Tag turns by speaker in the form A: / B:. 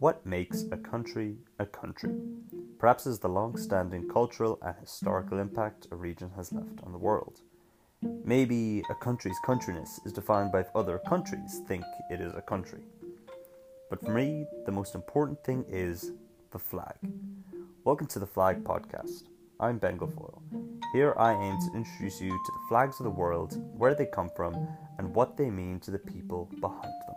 A: What makes a country a country? Perhaps is the long standing cultural and historical impact a region has left on the world. Maybe a country's countryness is defined by if other countries think it is a country. But for me, the most important thing is the flag. Welcome to the Flag Podcast. I'm Ben Guilfoyle. Here I aim to introduce you to the flags of the world, where they come from, and what they mean to the people behind them.